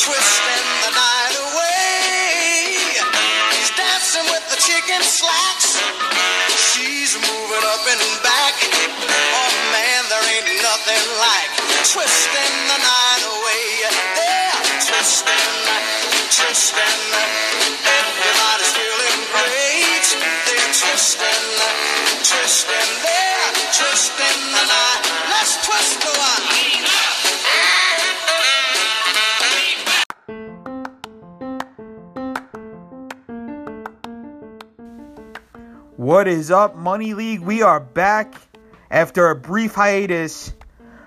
Twisting the night away. He's dancing with the chicken slacks. She's moving up and back. Oh man, there ain't nothing like twisting the night away. Yeah, twisting, twisting. Everybody's feeling great. They're twisting, twisting. They're twisting the night. Let's twist the wine. What is up, Money League? We are back after a brief hiatus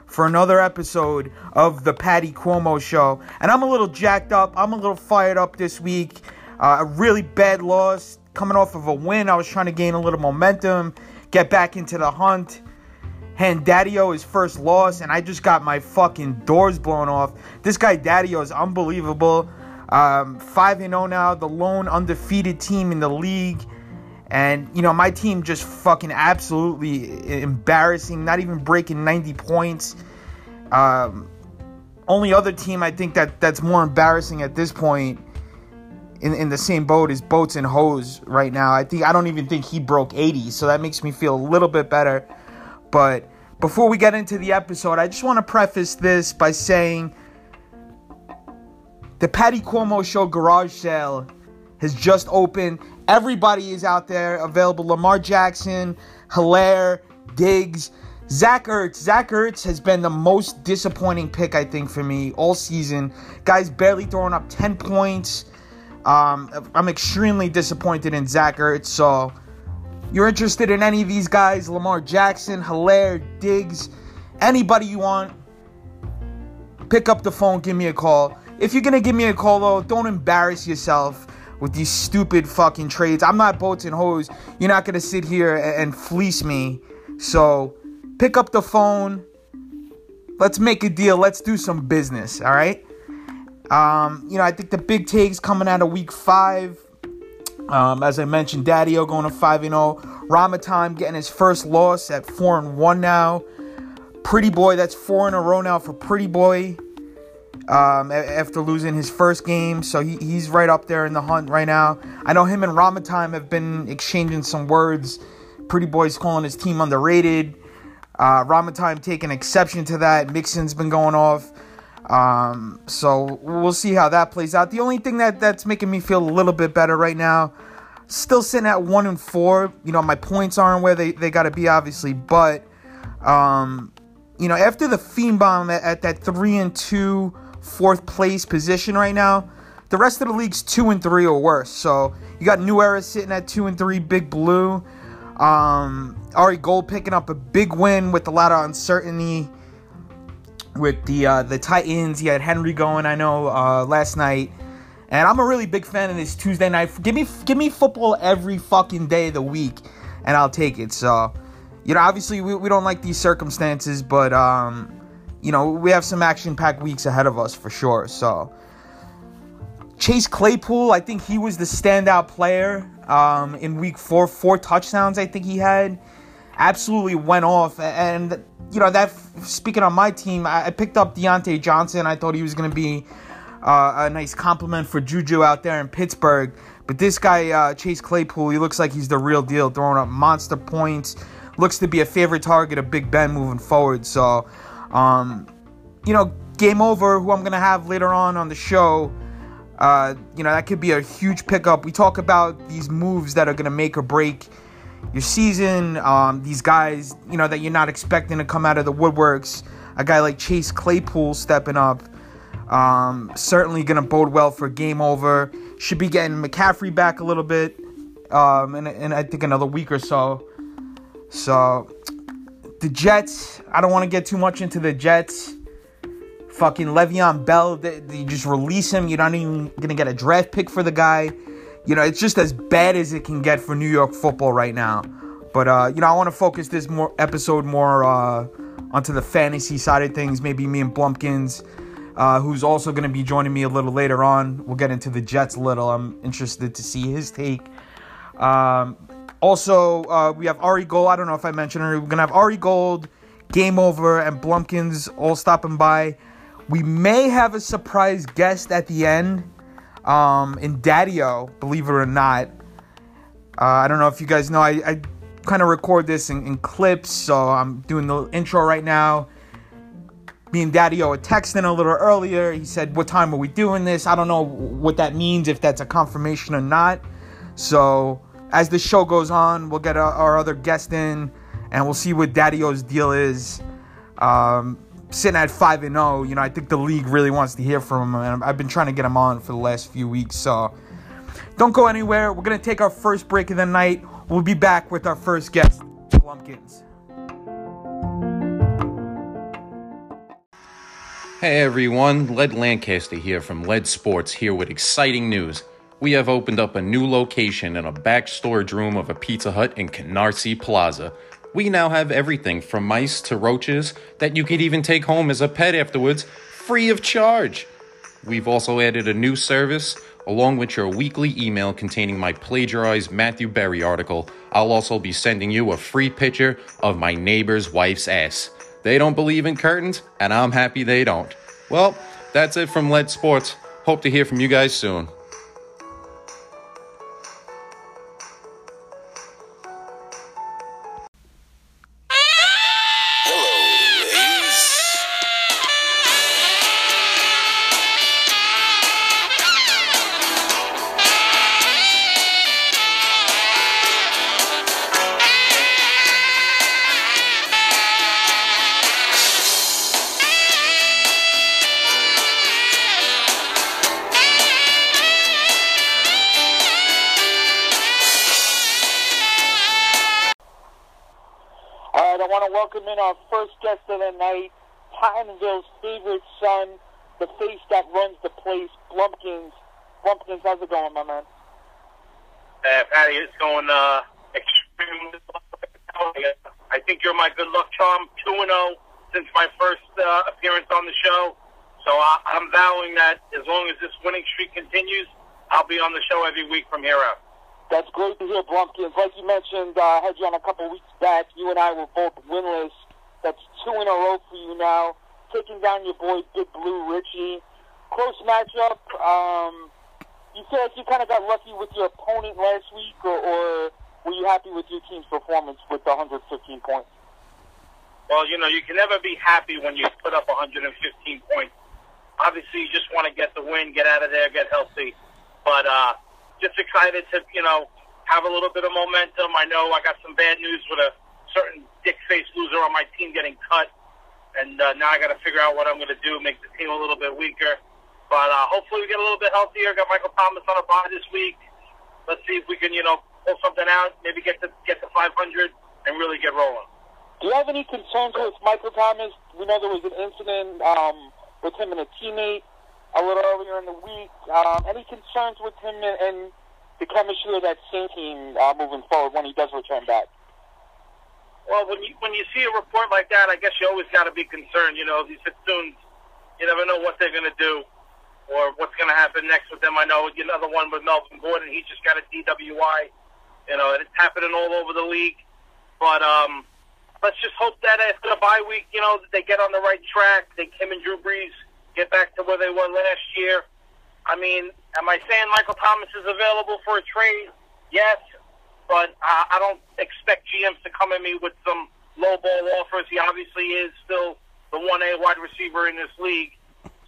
for another episode of the Patty Cuomo Show. And I'm a little jacked up. I'm a little fired up this week. Uh, a really bad loss coming off of a win. I was trying to gain a little momentum, get back into the hunt. And Daddio his first loss, and I just got my fucking doors blown off. This guy Daddio is unbelievable. Um, 5 0 now, the lone undefeated team in the league. And, you know, my team just fucking absolutely embarrassing, not even breaking 90 points. Um, only other team I think that that's more embarrassing at this point in, in the same boat is Boats and Hose right now. I think I don't even think he broke 80, so that makes me feel a little bit better. But before we get into the episode, I just want to preface this by saying the Patty Cuomo Show garage sale has just opened. Everybody is out there available. Lamar Jackson, Helaire, Diggs, Zach Ertz. Zach Ertz has been the most disappointing pick, I think, for me all season. Guy's barely throwing up 10 points. Um, I'm extremely disappointed in Zach Ertz. So, you're interested in any of these guys, Lamar Jackson, Helaire, Diggs, anybody you want, pick up the phone, give me a call. If you're going to give me a call, though, don't embarrass yourself with these stupid fucking trades. I'm not boats and hose. You're not to sit here and fleece me. So pick up the phone. Let's make a deal. Let's do some business. All right. Um, you know, I think the big takes coming out of week five. Um, as I mentioned, Daddio going to 5 0. Ramatime getting his first loss at 4 and 1 now. Pretty Boy, that's four in a row now for Pretty Boy um, after losing his first game. So he, he's right up there in the hunt right now. I know him and Ramatime have been exchanging some words. Pretty Boy's calling his team underrated. Uh, Ramatime taking exception to that. Mixon's been going off. Um, so we'll see how that plays out. The only thing that, that's making me feel a little bit better right now, still sitting at one and four. You know, my points aren't where they, they got to be, obviously, but um, you know, after the Fiend Bomb at, at that three and two fourth place position right now. The rest of the league's two and three or worse. So you got New Era sitting at two and three, Big Blue. Um, Ari Gold picking up a big win with a lot of uncertainty with the uh, the Titans. He had Henry going, I know, uh, last night. And I'm a really big fan of this Tuesday night. Give me give me football every fucking day of the week, and I'll take it. So, you know, obviously we, we don't like these circumstances, but um, you know, we have some action packed weeks ahead of us for sure. So, Chase Claypool, I think he was the standout player um, in week four. Four touchdowns, I think he had. Absolutely went off. And, you know, that speaking on my team, I, picked up Diontae Johnson. I thought he was going to be uh, a nice compliment for Juju out there in Pittsburgh. But this guy, uh, Chase Claypool, he looks like he's the real deal, throwing up monster points. Looks to be a favorite target of Big Ben moving forward. So, um, you know, game over, who I'm going to have later on on the show, uh, you know, that could be a huge pickup. We talk about these moves that are going to make or break your season. Um, these guys, you know, that you're not expecting to come out of the woodworks. A guy like Chase Claypool stepping up. Um, certainly going to bode well for game over. Should be getting McCaffrey back a little bit um, in, in, I think, another week or so. So the Jets, I don't want to get too much into the Jets. Fucking Le'Veon Bell, they, they just release him. You're not even gonna get a draft pick for the guy. You know, it's just as bad as it can get for New York football right now. But uh, you know, I want to focus this more episode more uh, onto the fantasy side of things. Maybe me and Blumpkins, uh, who's also going to be joining me a little later on. We'll get into the Jets a little. I'm interested to see his take. Um, also, uh, we have Ari Gold. I don't know if I mentioned her. We're gonna have Ari Gold, Game Over, and Blumpkins all stopping by. We may have a surprise guest at the end um, in Daddio, believe it or not. Uh, I don't know if you guys know, I, I kind of record this in, in, clips, so I'm doing the intro right now. Me and Daddio were texting a little earlier. He said, What time are we doing this? I don't know what that means, if that's a confirmation or not. So, as the show goes on, we'll get our, other guest in and we'll see what Daddio's deal is. Um, sitting at 5 and 0, you know, I think the league really wants to hear from him, and I've been trying to get him on for the last few weeks. So don't go anywhere. We're to take our first break of the night. We'll be back with our first guest, Blumpkins. Hey everyone, Led Lancaster here from Led Sports, here with exciting news. We have opened up a new location in a back storage room of a Pizza Hut in Canarsie Plaza. We now have everything from mice to roaches that you could even take home as a pet afterwards, free of charge. We've also added a new service along with your weekly email containing my plagiarized Matthew Berry article. I'll also be sending you a free picture of my neighbor's wife's ass. They don't believe in curtains, and I'm happy they don't. Well, that's it from Lead Sports. Hope to hear from you guys soon. Our first guest of the night, Tottenville's favorite son, the face that runs the place, Blumpkins. Blumpkins, how's it going, my man? Uh, Patty, it's going uh, extremely well. I think you're my good luck charm, 2 0 since my first uh, appearance on the show. So I, I'm vowing that as long as this winning streak continues, I'll be on the show every week from here out. That's great to hear, Blumpkins. Like you mentioned, uh, I had you on a couple weeks back. You and I were both winless that's two in a row for you now. Taking down your boy Big Blue Richie. Close matchup. Um, you feel like you kind of got lucky with your opponent last week, or, or were you happy with your team's performance with the 115 points? Well, you know, you can never be happy when you put up 115 points. Obviously, you just want to get the win, get out of there, get healthy. But uh, just excited to, you know, have a little bit of momentum. I know I got some bad news with a certain dick face loser on my team getting cut, and uh, now I got to figure out what I'm going to do, make the team a little bit weaker. But uh, hopefully we get a little bit healthier. Got Michael Thomas on a bye this week. Let's see if we can, you know, pull something out. Maybe get to get to 500 and really get rolling. Do you have any concerns with Michael Thomas? We know there was an incident um, with him and a teammate a little earlier in the week. Um, any concerns with him and, and the chemistry of that same team uh, moving forward when he does return back? Well, when you when you see a report like that, I guess you always got to be concerned. You know, these Fitzoons, you never know what they're going to do or what's going to happen next with them. I know another one with Melvin Gordon. He just got a DWI. You know, it's happening all over the league. But um, let's just hope that after the bye week, you know, that they get on the right track. They him and Drew Brees get back to where they were last year. I mean, am I saying Michael Thomas is available for a trade? Yes but uh, I don't expect GMs to come at me with some low ball offers. He obviously is still the one A wide receiver in this league.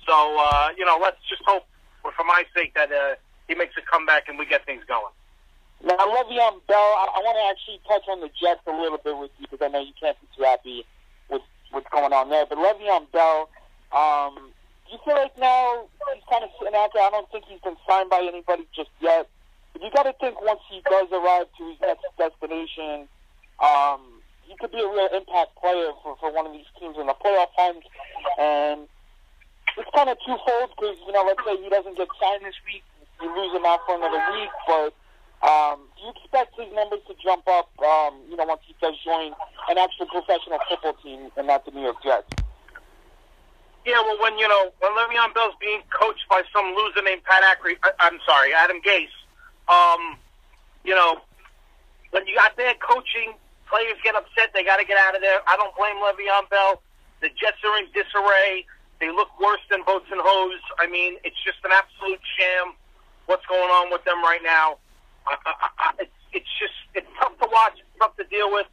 So uh, you know, let's just hope, for my sake, that uh, he makes a comeback and we get things going. Now, Le'Veon Bell, I, I want to actually touch on the Jets a little bit with you because I know you can't be too happy with what's going on there. But Le'Veon Bell, um, do you feel like now he's kind of sitting out there? I don't think he's been signed by anybody just yet. But you got to think once he does arrive to his next destination, um, could be a real impact player for, for one of these teams in the playoff hunt. And it's kind of twofold because, you know, let's say he doesn't get signed this week, you lose him out for another week. But um, do you expect his numbers to jump up, um, you know, once he does join an actual professional football team and not the New York Jets? Yeah, well, when you know when Le'Veon Bell's being coached by some loser named Pat Ackery, I, I'm sorry, Adam Gase. Um, you know, when you got there coaching, players get upset. They got to get out of there. I don't blame Le'Veon Bell. The Jets are in disarray. They look worse than boats and hose. I mean, it's just an absolute sham. What's going on with them right now? I, I, I, it's it's just it's tough to watch. It's tough to deal with.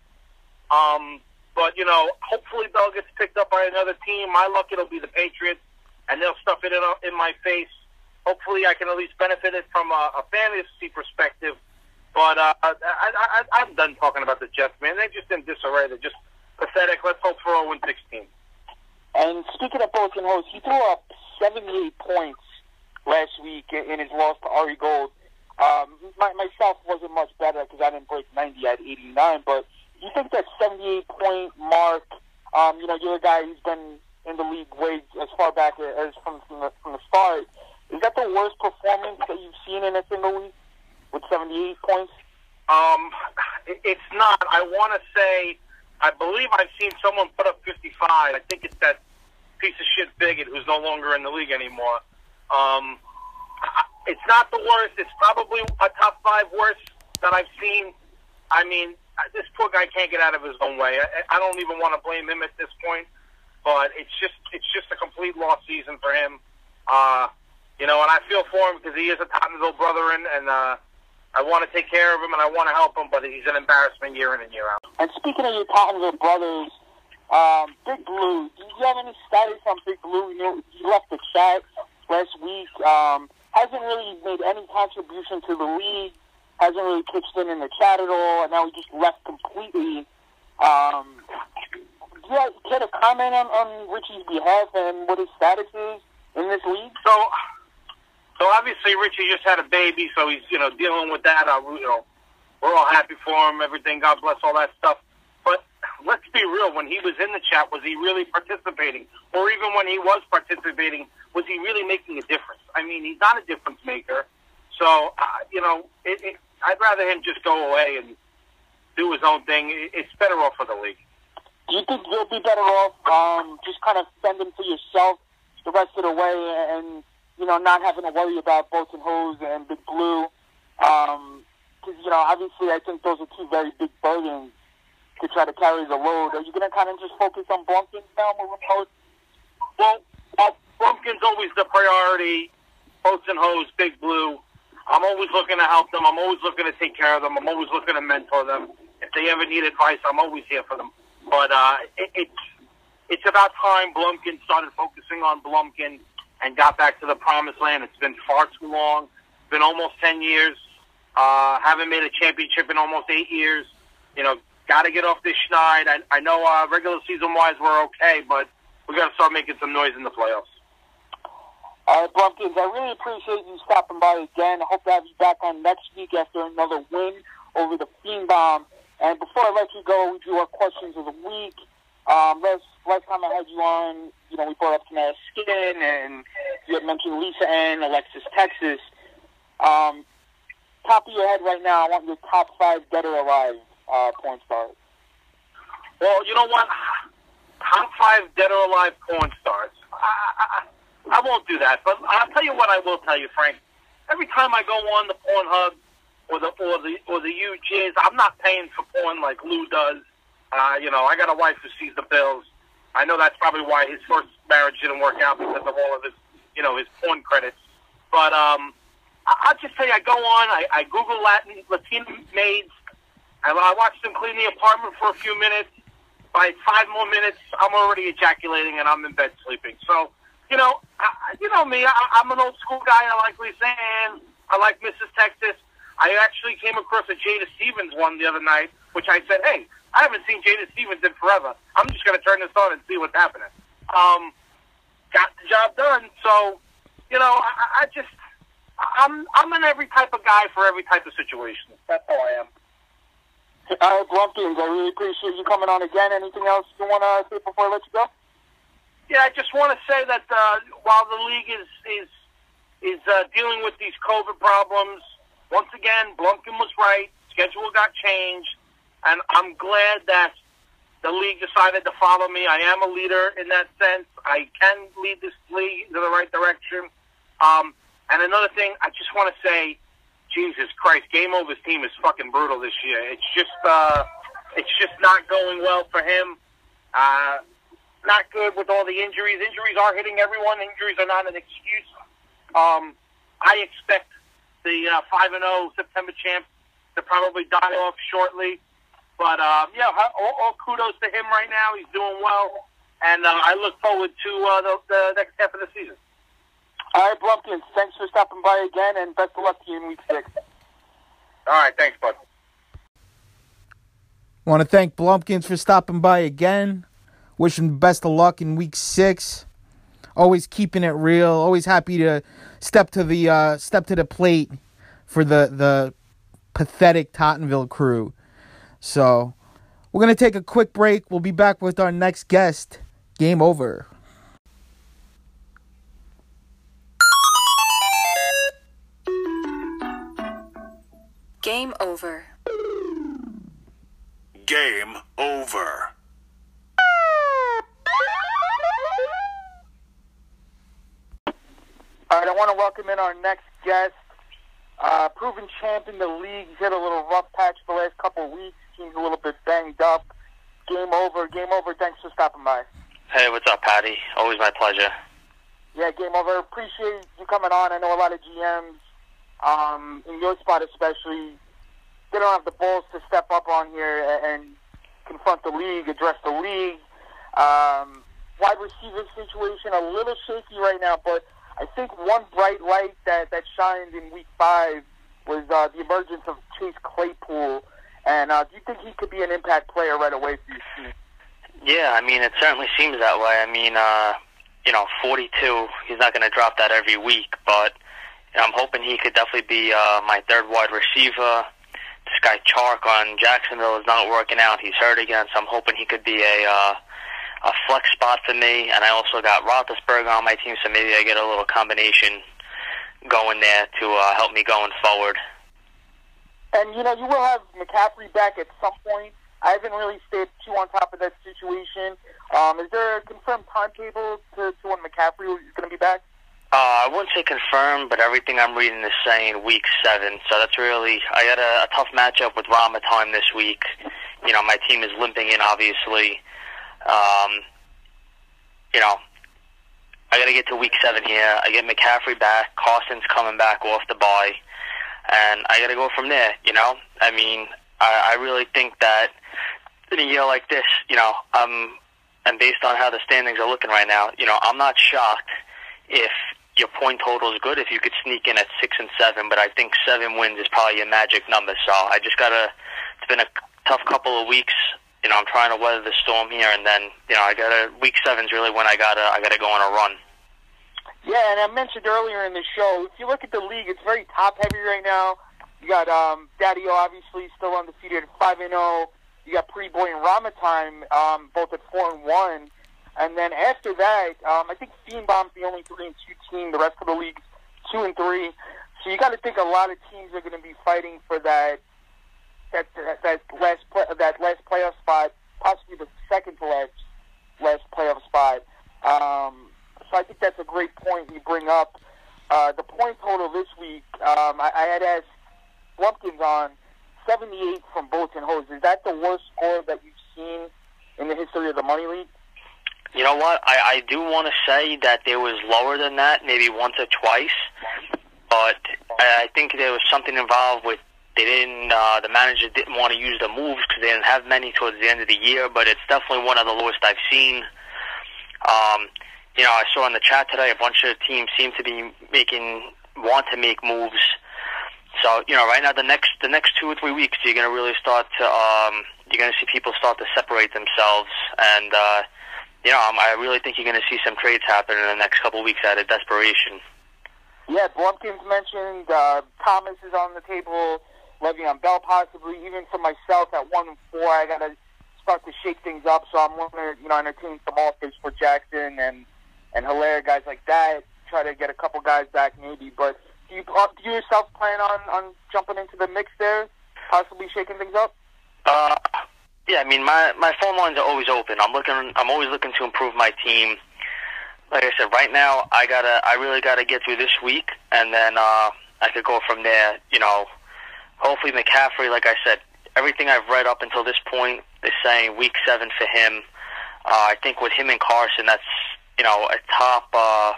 Um, but you know, hopefully Bell gets picked up by another team. My luck, it'll be the Patriots, and they'll stuff it in, in my face. Hopefully, I can at least benefit it from a, a fantasy perspective. But uh, I, I, I, I'm done talking about the Jets, man. They're just in disarray. They're just pathetic. Let's hope for 0 16. And speaking of Boats Hose, he threw up 78 points last week in his loss to Ari Gold. Um, my, myself wasn't much better because I didn't break 90 at 89, but you think that 78 point mark, um, you know, you're a guy who's been in the league way as far back as from, from, the, from the start. Is that the worst performance that you've seen in a single week with 78 points? Um, it's not. I want to say, I believe I've seen someone put up 55. I think it's that piece of shit bigot who's no longer in the league anymore. Um, it's not the worst. It's probably a top five worst that I've seen. I mean, this poor guy can't get out of his own way. I, I don't even want to blame him at this point, but it's just it's just a complete lost season for him. Uh, you know, and I feel for him because he is a Tottenville brother, and, and uh, I want to take care of him and I want to help him, but he's an embarrassment year in and year out. And speaking of your Tottenville brothers, um, Big Blue, do you have any status on Big Blue? You know, he left the chat last week. Um, hasn't really made any contribution to the league hasn't really pitched in in the chat at all, and now he just left completely. Um, you care to comment on, on Richie's behalf and what his status is in this league? So, so obviously Richie just had a baby, so he's you know dealing with that. Uh, you know, we're all happy for him. Everything, God bless all that stuff. But let's be real. When he was in the chat, was he really participating? Or even when he was participating, was he really making a difference? I mean, he's not a difference maker. So, uh, you know, it, it, I'd rather him just go away and do his own thing. It's better off for the league. Do you think you'll be better off um, just kind of fending for yourself the rest of the way and, you know, not having to worry about Boats and Hose and Big Blue? Because, um, you know, obviously I think those are two very big burdens to try to carry the load. Are you going to kind of just focus on Blumpkins now moving forward? Well, uh, Blumpkins always the priority. Boats and Hose, Big Blue. I'm always looking to help them. I'm always looking to take care of them. I'm always looking to mentor them. If they ever need advice, I'm always here for them. But uh, it, it's it's about time Blumpkin started focusing on Blumpkin and got back to the promised land. It's been far too long. It's been almost ten years. Uh, haven't made a championship in almost eight years. You know, got to get off this schneid. I, I know uh, regular season wise we're okay, but we got to start making some noise in the playoffs. All right, Blumpkins, I really appreciate you stopping by again. I hope to have you back on next week after another win over the Fiendbomb. And before I let you go, we do our questions of the week. Um, last, last time I had you on, you know, we brought up Tamara Skin, and you had mentioned Lisa Ann, Alexis Texas. Um, top of your head right now, I want your top five dead or alive uh, porn stars. Well, you know what? Top five dead or alive porn stars. I, I, I won't do that. But I'll tell you what I will tell you, Frank. Every time I go on the Pornhub or the or the or the UJs, I'm not paying for porn like Lou does. Uh, you know, I got a wife who sees the bills. I know that's probably why his first marriage didn't work out because of all of his, you know, his porn credits. But um, I'll just say I go on, I, I Google Latin Latina maids. I, I watch them clean the apartment for a few minutes. By five more minutes, I'm already ejaculating and I'm in bed sleeping. So you know, I, you know me. I, I'm an old school guy. I like Lisa Ann. I like Mrs. Texas. I actually came across a Jada Stevens one the other night, which I said, "Hey, I haven't seen Jada Stevens in forever. I'm just going to turn this on and see what's happening." Um, got the job done. So, you know, I, I just, I'm, I'm an every type of guy for every type of situation. That's how I am. All right, Blumpkins, I really appreciate you coming on again. Anything else you want to say before I let you go? Yeah, I just want to say that uh, while the league is is is uh, dealing with these COVID problems, once again, Blumpkin was right. Schedule got changed, and I'm glad that the league decided to follow me. I am a leader in that sense. I can lead this league in the right direction. Um, and another thing, I just want to say, Jesus Christ, Game Over's team is fucking brutal this year. It's just, uh, it's just not going well for him. Uh, not good with all the injuries. Injuries are hitting everyone. Injuries are not an excuse. Um, I expect the uh, five and zero September champ to probably die off shortly. But um, yeah, all, all kudos to him right now. He's doing well, and uh, I look forward to uh, the, the next half of the season. All right, Blumpkins, thanks for stopping by again, and best of luck to you in week six. All right, thanks, bud. Want to thank Blumpkins for stopping by again. Wish him the best of luck in week six. Always keeping it real. Always happy to step to the uh, step to the plate for the the pathetic Tottenville crew. So we're gonna take a quick break. We'll be back with our next guest. Game over. Game over. Game over. All right, I want to welcome in our next guest. Uh, proven champ in the league. He's had a little rough patch the last couple of weeks. Seems a little bit banged up. Game over. Game over. Thanks for stopping by. Hey, what's up, Patty? Always my pleasure. Yeah, game over. Appreciate you coming on. I know a lot of GMs, um, in your spot especially, they don't have the balls to step up on here and confront the league, address the league. Um, wide receiver situation a little shaky right now, but I think one bright light that that shined in week five was uh, the emergence of Chase Claypool. And uh, do you think he could be an impact player right away for your team? Yeah, I mean, it certainly seems that way. I mean, uh, you know, 42, he's not going to drop that every week, but you know, I'm hoping he could definitely be uh, my third wide receiver. This guy Chark on Jacksonville is not working out. He's hurt again, so I'm hoping he could be a uh, a flex spot for me. And I also got Roethlisberger on my team, so maybe I get a little combination going there to uh, help me going forward. And you know, you will have McCaffrey back at some point. I haven't really stayed too on top of that situation. Um, is there a confirmed timetable to, to when McCaffrey is going to be back? Uh, I wouldn't say confirmed, but everything I'm reading is saying week seven. So that's really I got a, a tough matchup with Ramatime this week. You know, my team is limping in, obviously. Um, you know, I got to get to week seven here. I get McCaffrey back. Carson's coming back off the bye, and I got to go from there. You know, I mean, I, I really think that in a year like this, you know, um, and based on how the standings are looking right now, you know, I'm not shocked if your point total is good if you could sneak in at six and seven, but I think seven wins is probably your magic number. So I just gotta. It's been a tough couple of weeks. You know, I'm trying to weather the storm here, and then you know, I gotta. Week seven's really when I gotta. I gotta go on a run. Yeah, and I mentioned earlier in the show, if you look at the league, it's very top heavy right now. You got um, Daddio, obviously still undefeated at five and zero. You got Pretty Boy and Ramatime, um, both at four and one. And then after that, um, I think Fiendbomb's the only three and two team. The rest of the league's two and three. So you got to think a lot of teams are going to be fighting for that that that last play, that last playoff spot, possibly the second to last last playoff spot. Um, so I think that's a great point you bring up. Uh, the point total this week, um, I, I had asked Blumpkins on 78 from Bolton Hose. Is that the worst score that you've seen in the history of the Money League? You know what? I, I do want to say that there was lower than that, maybe once or twice, but I think there was something involved with they didn't. Uh, the manager didn't want to use the moves because they didn't have many towards the end of the year. But it's definitely one of the lowest I've seen. Um, you know, I saw in the chat today a bunch of teams seem to be making want to make moves. So you know, right now the next the next two or three weeks, you're going to really start to um, you're going to see people start to separate themselves, and uh, you know, I'm, really think you're going to see some trades happen in the next couple of weeks out of desperation. Yeah, Blumpkins mentioned uh, Thomas is on the table. Le'Veon Bell possibly. Even for myself at one and four, I got to start to shake things up. So I'm going to, you know, entertain some offers for Jackson and and Helaire, guys like that. Try to get a couple guys back maybe. But do you, uh, do you yourself plan on on jumping into the mix there, possibly shaking things up? Uh, yeah, I mean, my my phone lines are always open. I'm looking. I'm always looking to improve my team. Like I said, right now I gotta. I really gotta get through this week, and then uh, I could go from there. You know, hopefully McCaffrey. Like I said, everything I've read up until this point is saying week seven for him. Uh, I think with him and Carson, that's you know a top uh,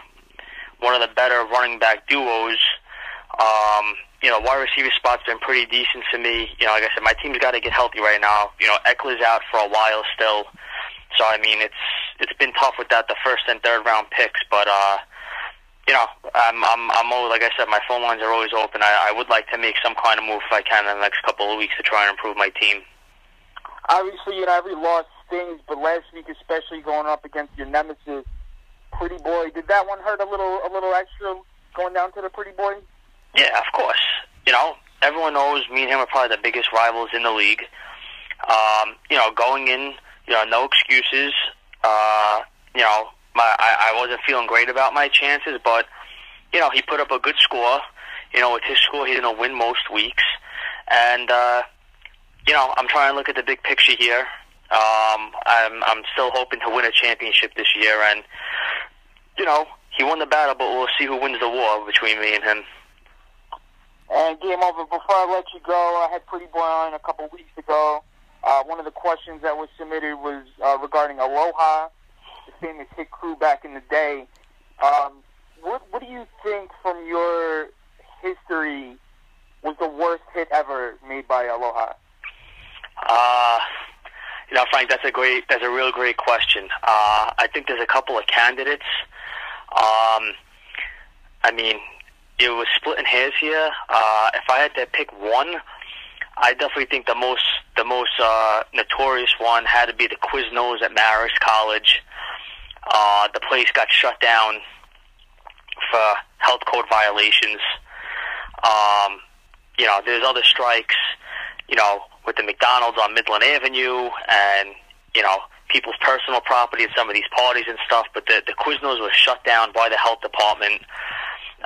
one of the better running back duos. Um, you know, wide receiver spot's been pretty decent to me. You know, like I said, my team's got to get healthy right now. You know, Ekeler's out for a while still, so I mean, it's it's been tough with that the first and third round picks. But uh, you know, I'm I'm I'm always like I said, my phone lines are always open. I, I would like to make some kind of move if I can in the next couple of weeks to try and improve my team. Obviously, you know, every loss stings, but last week, especially going up against your nemesis, Pretty Boy, did that one hurt a little a little extra going down to the Pretty Boy? Yeah, of course. You know, everyone knows me and him are probably the biggest rivals in the league. Um, you know, going in, you know, no excuses. Uh, you know, my I, I wasn't feeling great about my chances, but you know, he put up a good score. You know, with his score, he didn't win most weeks, and uh, you know, I'm trying to look at the big picture here. Um, I'm I'm still hoping to win a championship this year, and you know, he won the battle, but we'll see who wins the war between me and him. And game over. Before I let you go, I had Pretty Boy on a couple weeks ago. Uh, one of the questions that was submitted was uh, regarding Aloha, the famous hit crew back in the day. Um, what, what do you think from your history was the worst hit ever made by Aloha? Uh, you know, Frank, that's a great, that's a real great question. Uh, I think there's a couple of candidates. Um, I mean, it was splitting hairs here. Uh, if I had to pick one, I definitely think the most the most uh, notorious one had to be the Quiznos at Marist College. Uh, the place got shut down for health code violations. Um, you know, there's other strikes. You know, with the McDonald's on Midland Avenue, and you know, people's personal property at some of these parties and stuff. But the the Quiznos was shut down by the health department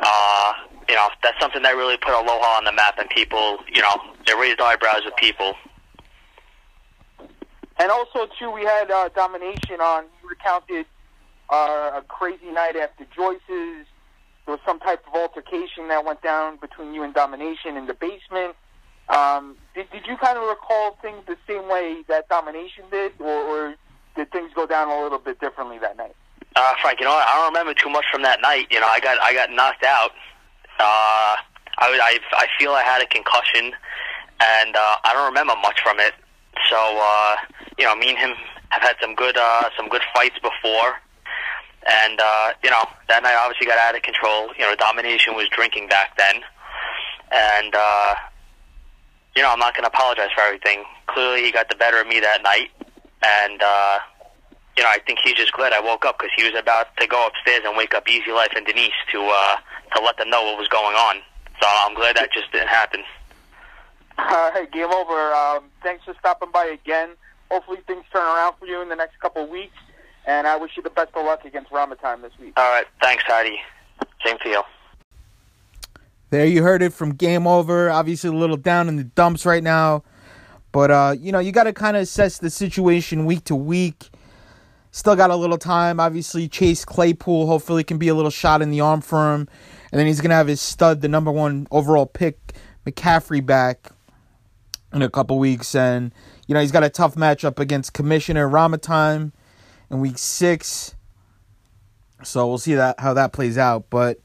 uh, you know, that's something that really put Aloha on the map, and people, you know, they raised eyebrows with people. And also, too, we had uh, Domination on. He recounted uh, a crazy night after Joyce's. There was some type of altercation that went down between you and Domination in the basement. Um, did, did you kind of recall things the same way that Domination did, or, or did things go down a little bit differently that night? Uh, Frank, you know, I don't remember too much from that night. You know, I got I got knocked out. Uh, I, I I feel I had a concussion, and uh, I don't remember much from it. So, uh, you know, me and him have had some good uh, some good fights before, and uh, you know, that night obviously got out of control. You know, domination was drinking back then, and uh, you know, I'm not going to apologize for everything. Clearly, he got the better of me that night, and. Uh, you know, I think he's just glad I woke up because he was about to go upstairs and wake up Easy Life and Denise to uh, to let them know what was going on. So I'm glad that just didn't happen. All right, game over. Um, thanks for stopping by again. Hopefully things turn around for you in the next couple of weeks, and I wish you the best of luck against Ramatime this week. All right, thanks, Heidi. Same to you. There you heard it from Game Over. Obviously, a little down in the dumps right now. But, uh, you know, you got to kind of assess the situation week to week. Still got a little time. Obviously, Chase Claypool hopefully can be a little shot in the arm for him. And then he's going to have his stud, the number one overall pick, McCaffrey, back in a couple weeks. And, you know, he's got a tough matchup against Commissioner Ramatime in week six. So we'll see that how that plays out. But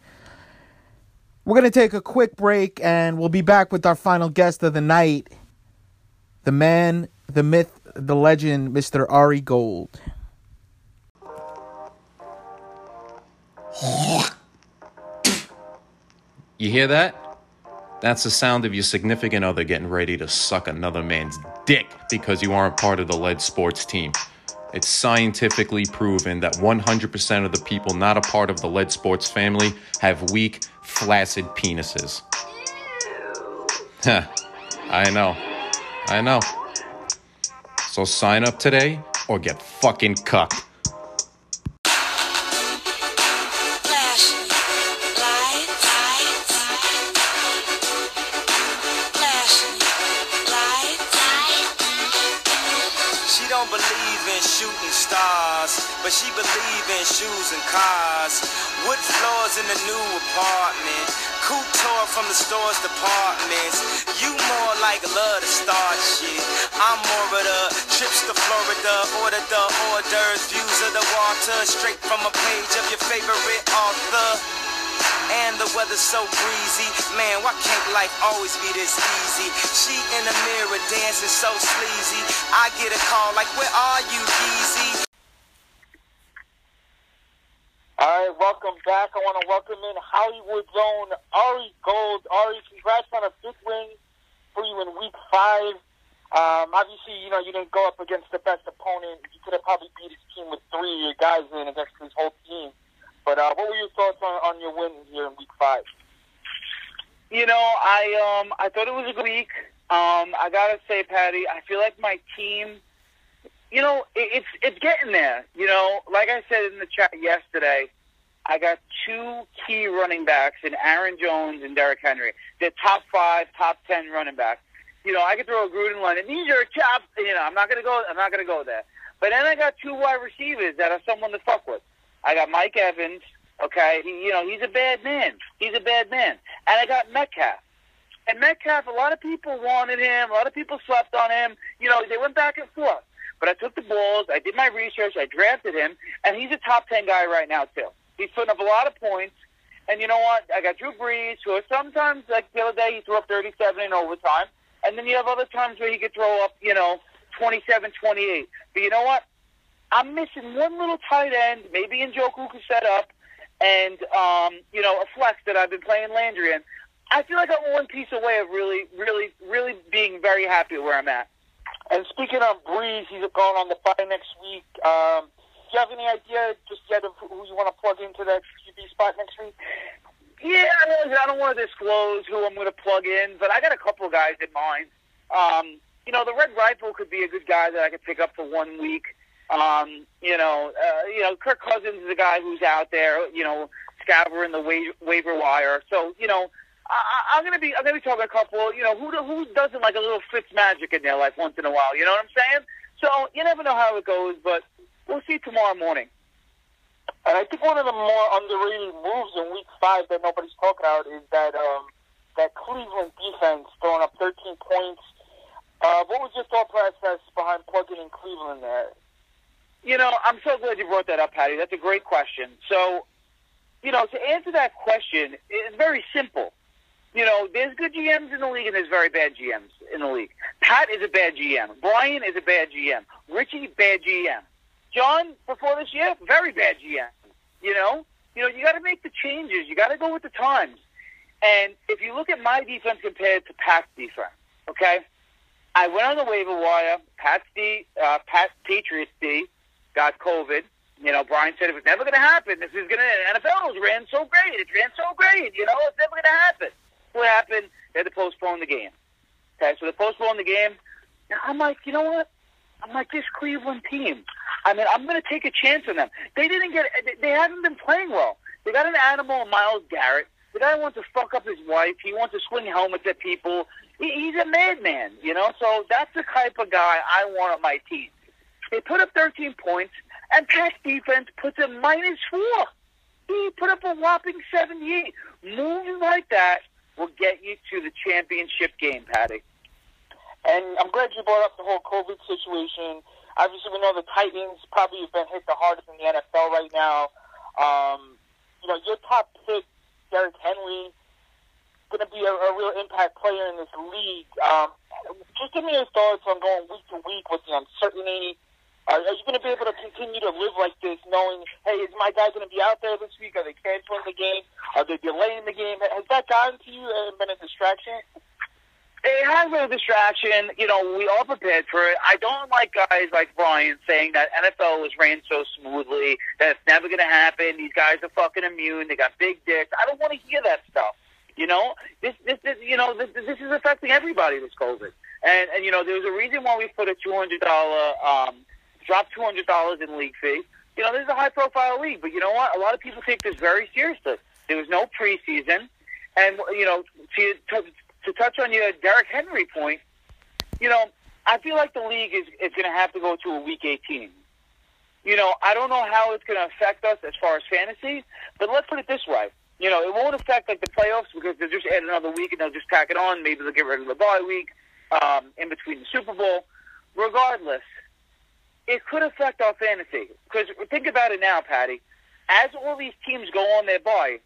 we're going to take a quick break and we'll be back with our final guest of the night the man, the myth, the legend, Mr. Ari Gold. You hear that? That's the sound of your significant other getting ready to suck another man's dick because you aren't part of the lead sports team. It's scientifically proven that 100% of the people not a part of the lead sports family have weak, flaccid penises. Huh. I know. I know. So sign up today or get fucking cucked. Cars. Wood floors in the new apartment. Couture from the store's departments. You more like love to start shit. I'm more of the trips to Florida, order the orders, views of the water, straight from a page of your favorite author. And the weather's so breezy. Man, why can't life always be this easy? She in the mirror dancing so sleazy. I get a call like, where are you, Yeezy? All right, welcome back. I want to welcome in Hollywood's own Ari Gold. Ari, congrats on a big win for you in Week Five. Um, obviously, you know you didn't go up against the best opponent. You could have probably beat his team with three guys in against his whole team. But uh, what were your thoughts on, on your win here in Week Five? You know, I um I thought it was a good week. Um, I gotta say, Patty, I feel like my team. You know, it, it's it's getting there. You know, like I said in the chat yesterday, I got two key running backs in Aaron Jones and Derrick Henry. They're top five, top ten running backs. You know, I could throw a Gruden line, and these are top. You know, I'm not gonna go. I'm not gonna go there. But then I got two wide receivers that are someone to fuck with. I got Mike Evans. Okay, he, you know he's a bad man. He's a bad man. And I got Metcalf. And Metcalf, a lot of people wanted him. A lot of people slept on him. You know, they went back and forth. But I took the balls. I did my research. I drafted him, and he's a top ten guy right now too. He's putting up a lot of points. And you know what? I got Drew Brees, who sometimes, like the other day, he threw up 37 in overtime. And then you have other times where he could throw up, you know, 27, 28. But you know what? I'm missing one little tight end, maybe Njoku could set up, and um, you know, a flex that I've been playing Landry in. I feel like I'm one piece away of really, really, really being very happy where I'm at. And speaking of Brees, he's going on the bye next week. Um, do you have any idea just yet of who you want to plug into that QB spot next week? Yeah, I don't, I don't want to disclose who I'm going to plug in, but I got a couple guys in mind. Um, you know, the Red Rifle could be a good guy that I could pick up for one week. Um, you know, uh, you know, Kirk Cousins is a guy who's out there, you know, scouring the wa- waiver wire. So, you know, I, I'm gonna be I'm gonna be talking a couple. You know, who who doesn't like a little Fitz magic in their life once in a while? You know what I'm saying? So you never know how it goes, but we'll see tomorrow morning. And I think one of the more underrated moves in Week Five that nobody's talking about is that um, that Cleveland defense throwing up 13 points. Uh, what was your thought process behind plugging in Cleveland there? You know, I'm so glad you brought that up, Patty. That's a great question. So, you know, to answer that question, it's very simple. You know, there's good GMs in the league and there's very bad GMs in the league. Pat is a bad GM. Brian is a bad GM. Richie, bad GM. John, before this year, very bad GM. You know, you know, you got to make the changes. You got to go with the times. And if you look at my defense compared to Pat's defense, okay, I went on the waiver wire. Pat's D, uh, Pat Patriots D got COVID. You know, Brian said it was never going to happen. This is going to NFL ran so great. It ran so great. You know, it's never going to happen. What happened? They had to postpone the game. Okay, so they postponed the game. I'm like, you know what? I'm like this Cleveland team. I mean, I'm going to take a chance on them. They didn't get. They haven't been playing well. They got an animal, Myles Garrett. The guy wants to fuck up his wife. He wants to swing helmets at people. He, he's a madman, you know. So that's the type of guy I want on my team. They put up 13 points, and Pat's defense puts a minus four. He put up a whopping 78. Moves like that will get you to the championship game, Patty. And I'm glad you brought up the whole COVID situation. Obviously, we know the Titans probably have been hit the hardest in the NFL right now. Um, you know, your top pick, Derrick Henry, going to be a, a real impact player in this league. Um, just give me your thoughts on going week to week with the uncertainty. Are, are you going to be able to continue to live like this, knowing, hey, is my guy going to be out there this week? Are they canceling the game? Are they delaying the game? Has that gotten to you and been a distraction? It has been a distraction. You know, we all prepared for it. I don't like guys like Brian saying that NFL was ran so smoothly that it's never going to happen. These guys are fucking immune. They got big dicks. I don't want to hear that stuff. You know, this, this, this you know, this, this is affecting everybody. This COVID, and and you know, there's a reason why we put a two hundred dollar um, drop two hundred dollars in league fee. You know, this is a high profile league, but you know what? A lot of people take this very seriously. There was no preseason, and you know, to to, to touch on your Derrick Henry point, you know, I feel like the league is is going to have to go to a week eighteen. You know, I don't know how it's going to affect us as far as fantasy, but let's put it this way. You know, it won't affect like the playoffs because they'll just add another week and they'll just tack it on. Maybe they'll get rid of the bye week um, in between the Super Bowl. Regardless, it could affect our fantasy because think about it now, Patty. As all these teams go on their bye,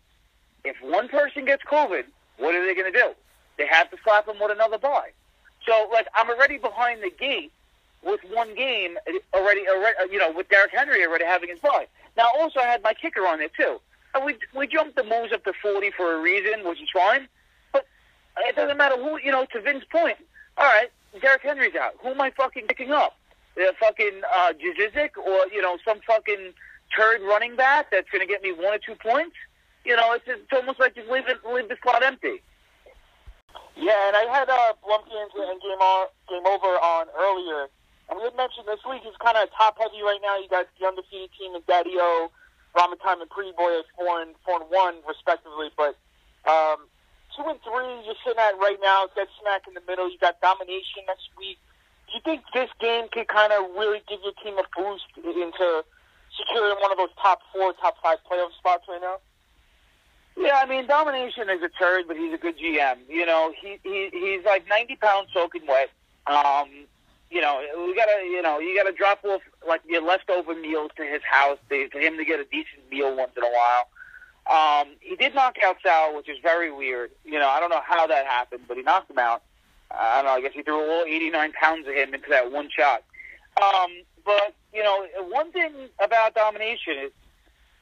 if one person gets COVID, what are they going to do? They have to slap them with another bye. So, like, I'm already behind the gate with one game already, already you know, with Derrick Henry already having his bye. Now, also, I had my kicker on there, too. And we, we jumped the moves up to 40 for a reason, which is fine. But it doesn't matter who, you know, to Vince's point. All right, Derrick Henry's out. Who am I fucking picking up? The fucking uh, Jazizik or, you know, some fucking turd running back that's going to get me one or two points? You know, it's, it's almost like just leave, it, leave the slot empty. Yeah, and I had uh, Blumpkin and Game, on, Game Over on earlier, and we had mentioned this league is kind of top heavy right now. You got the undefeated team in Daddio, Ramatime and Pretty Boy at four and four and one respectively. But um, two and three, you're sitting at right now, dead smack in the middle. You got domination next week. Do you think this game could kind of really give your team a boost into securing one of those top four, top five playoff spots right now? Yeah, I mean, Domination is a turd, but he's a good GM. You know, he, he he's like 90 pounds soaking wet. Um, you know, we gotta, you know, you gotta drop off like your leftover meals to his house to, for him to get a decent meal once in a while. Um, he did knock out Sal, which is very weird. You know, I don't know how that happened, but he knocked him out. I don't know. I guess he threw all 89 pounds of him into that one shot. Um, but you know, one thing about domination is,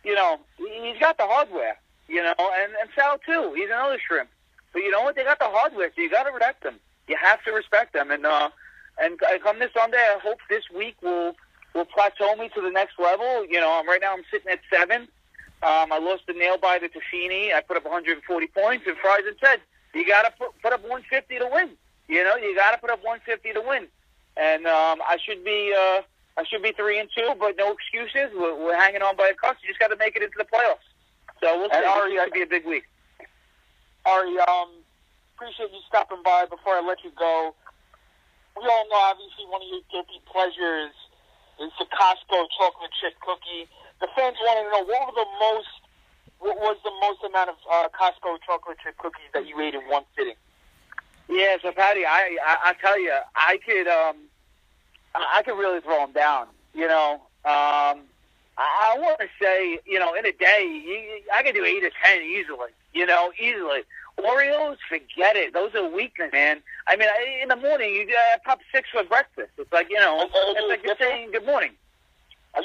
you know, he's got the hardware. You know, and and Sal too. He's another shrimp. But you know what? They got the hardware, so you got to respect them. You have to respect them. And uh, and come this Sunday, I hope this week will will plateau me to the next level. You know, I'm right now I'm sitting at seven. Um, I lost the nail biter to Feeney. I put up 140 points, and Friesen said you got to put, put up 150 to win. You know, you got to put up 150 to win. And um, I should be uh, I should be three and two, but no excuses. We're, we're hanging on by a cuss. You just got to make it into the playoffs. So we'll see. And Ari, could be a big week. Ari, um, appreciate you stopping by. Before I let you go, we all know obviously one of your guilty pleasures is the Costco chocolate chip cookie. The fans want to know what were the most, what was the most amount of uh, Costco chocolate chip cookies that you ate in one sitting? Yeah, so Patty, I I, I tell you, I could um, I I could really throw them down. You know, um, I, I want to say, you know, in a day, you, I could do eight or ten easily. You know, easily. Oreos, forget it. Those are weakness, man. I mean, I, in the morning, you uh, pop six for breakfast. It's like you know, it's like you're saying good morning.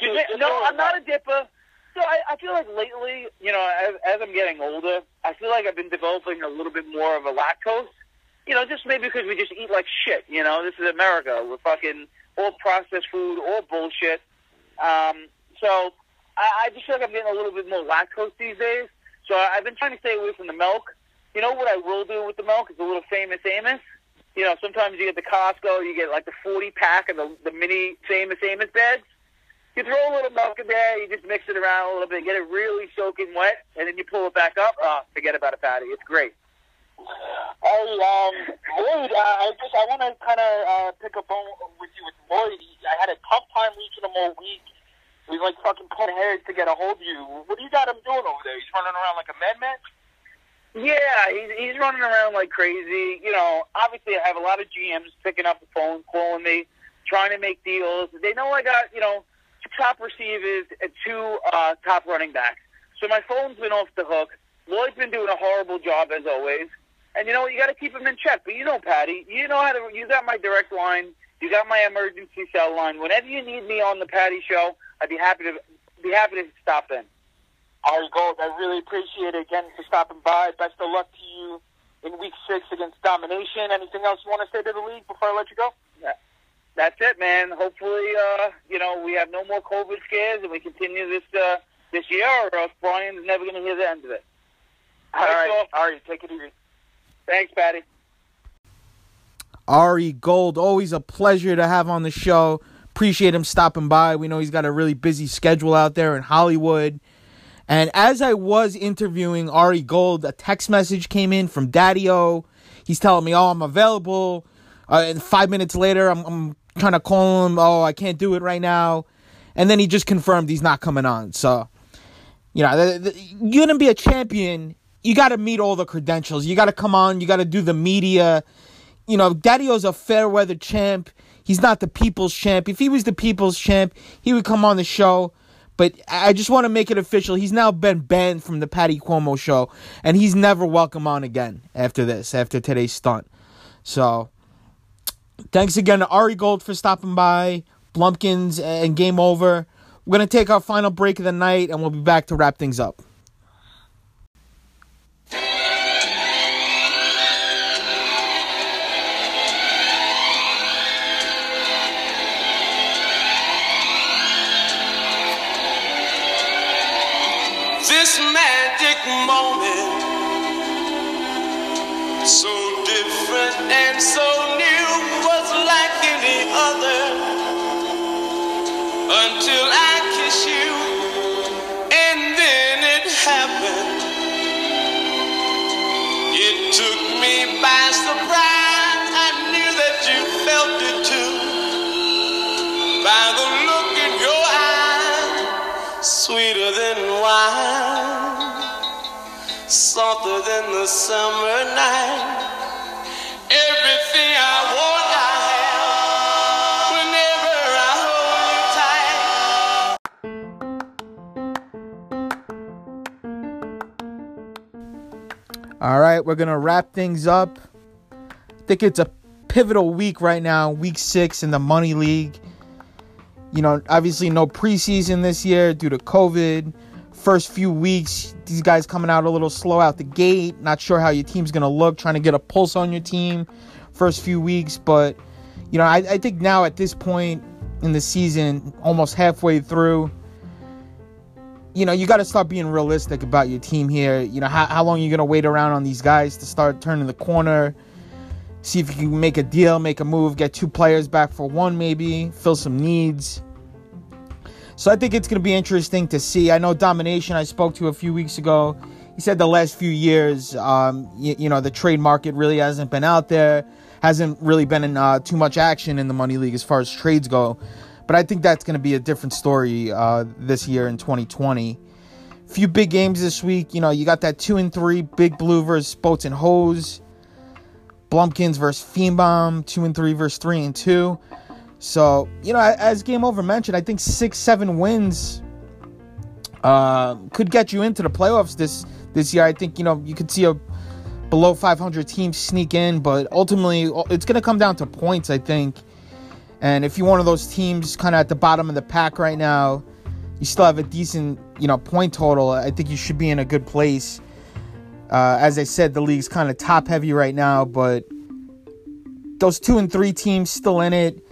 You think- no, I'm not a dipper. So I, I feel like lately, you know, as, as I'm getting older, I feel like I've been developing a little bit more of a lactose. You know, just maybe because we just eat like shit. You know, this is America. We're fucking all processed food, all bullshit. Um, so I, I just feel like I'm getting a little bit more lactose these days. So I've been trying to stay away from the milk. You know what I will do with the milk is a little famous Amos. You know, sometimes you get the Costco, you get like the 40 pack of the, the mini famous Amos bags. You throw a little milk in there, you just mix it around a little bit, get it really soaking wet, and then you pull it back up. Oh, forget about it, Patty. It's great. Hey, um, Lloyd, uh, I just I want to kind of uh, pick up on with you with Lloyd. I had a tough time reaching him all week. We like fucking put hairs to get a hold of you. What do you got him doing over there? He's running around like a madman. Yeah, he's he's running around like crazy. You know, obviously I have a lot of GMs picking up the phone, calling me, trying to make deals. They know I got you know two top receivers and two uh, top running backs. So my phone's been off the hook. Lloyd's been doing a horrible job as always. And you know what? You got to keep them in check. But you know, Patty, you know how to. You got my direct line. You got my emergency cell line. Whenever you need me on the Patty Show, I'd be happy to be happy to stop in. Ari Gold, I really appreciate it again for stopping by. Best of luck to you in Week Six against Domination. Anything else you want to say to the league before I let you go? Yeah. That's it, man. Hopefully, uh, you know, we have no more COVID scares and we continue this uh, this year, or else Brian's never going to hear the end of it. All right, Ari, take it easy. Thanks, Patty. Ari Gold, always a pleasure to have on the show. Appreciate him stopping by. We know he's got a really busy schedule out there in Hollywood. And as I was interviewing Ari Gold, a text message came in from Daddio. He's telling me, "Oh, I'm available." Uh, and five minutes later, I'm, I'm trying to call him. Oh, I can't do it right now. And then he just confirmed he's not coming on. So, you know, the, the, you're gonna be a champion. You got to meet all the credentials. You got to come on. You got to do the media. You know, Daddio's a fair weather champ. He's not the people's champ. If he was the people's champ, he would come on the show. But I just want to make it official. He's now been banned from the Patty Cuomo show, and he's never welcome on again after this, after today's stunt. So, thanks again to Ari Gold for stopping by, Blumpkins, and Game Over. We're going to take our final break of the night, and we'll be back to wrap things up. Moment, so different and so new, was like any other. Until I softer than the summer night. Everything I want, I have. Whenever I hold you tight. All right, we're to wrap things up. I think it's a pivotal week right now, week six in the Money League. You know, obviously, no preseason this year due to COVID. First few weeks, these guys coming out a little slow out the gate. Not sure how your team's going to look, trying to get a pulse on your team first few weeks. But, you know, I, I think now at this point in the season, almost halfway through, you know, you got to start being realistic about your team here. You know, how, how long are you going to wait around on these guys to start turning the corner? See if you can make a deal, make a move, get two players back for one, maybe, fill some needs. So I think it's going to be interesting to see. I know Domination, I spoke to a few weeks ago. He said the last few years, um, you, you know, the trade market really hasn't been out there, hasn't really been in uh, too much action in the Money League as far as trades go. But I think that's going to be a different story uh, this year in 2020. Few big games this week. You know, you got that two and three, Big Blue versus Boats and Hose. Blumpkins versus Fiendbomb, two and three versus three and two. So, you know, as Game Over mentioned, I think six, seven wins uh, could get you into the playoffs this this year. I think, you know, you could see a below 500 team sneak in, but ultimately it's going to come down to points, I think. And if you're one of those teams kind of at the bottom of the pack right now, you still have a decent, you know, point total. I think you should be in a good place. Uh, as I said, the league's kind of top heavy right now, but those two and three teams still in it.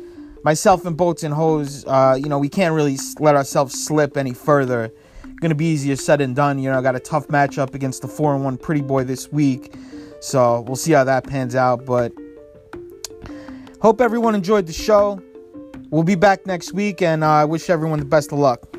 Myself and Boats and Hose, uh, you know, we can't really let ourselves slip any further. To be easier said than done. You know, I got a tough matchup against the four and one Pretty Boy this week, so we'll see how that pans out. But hope everyone enjoyed the show. We'll be back next week, and uh, I wish everyone the best of luck.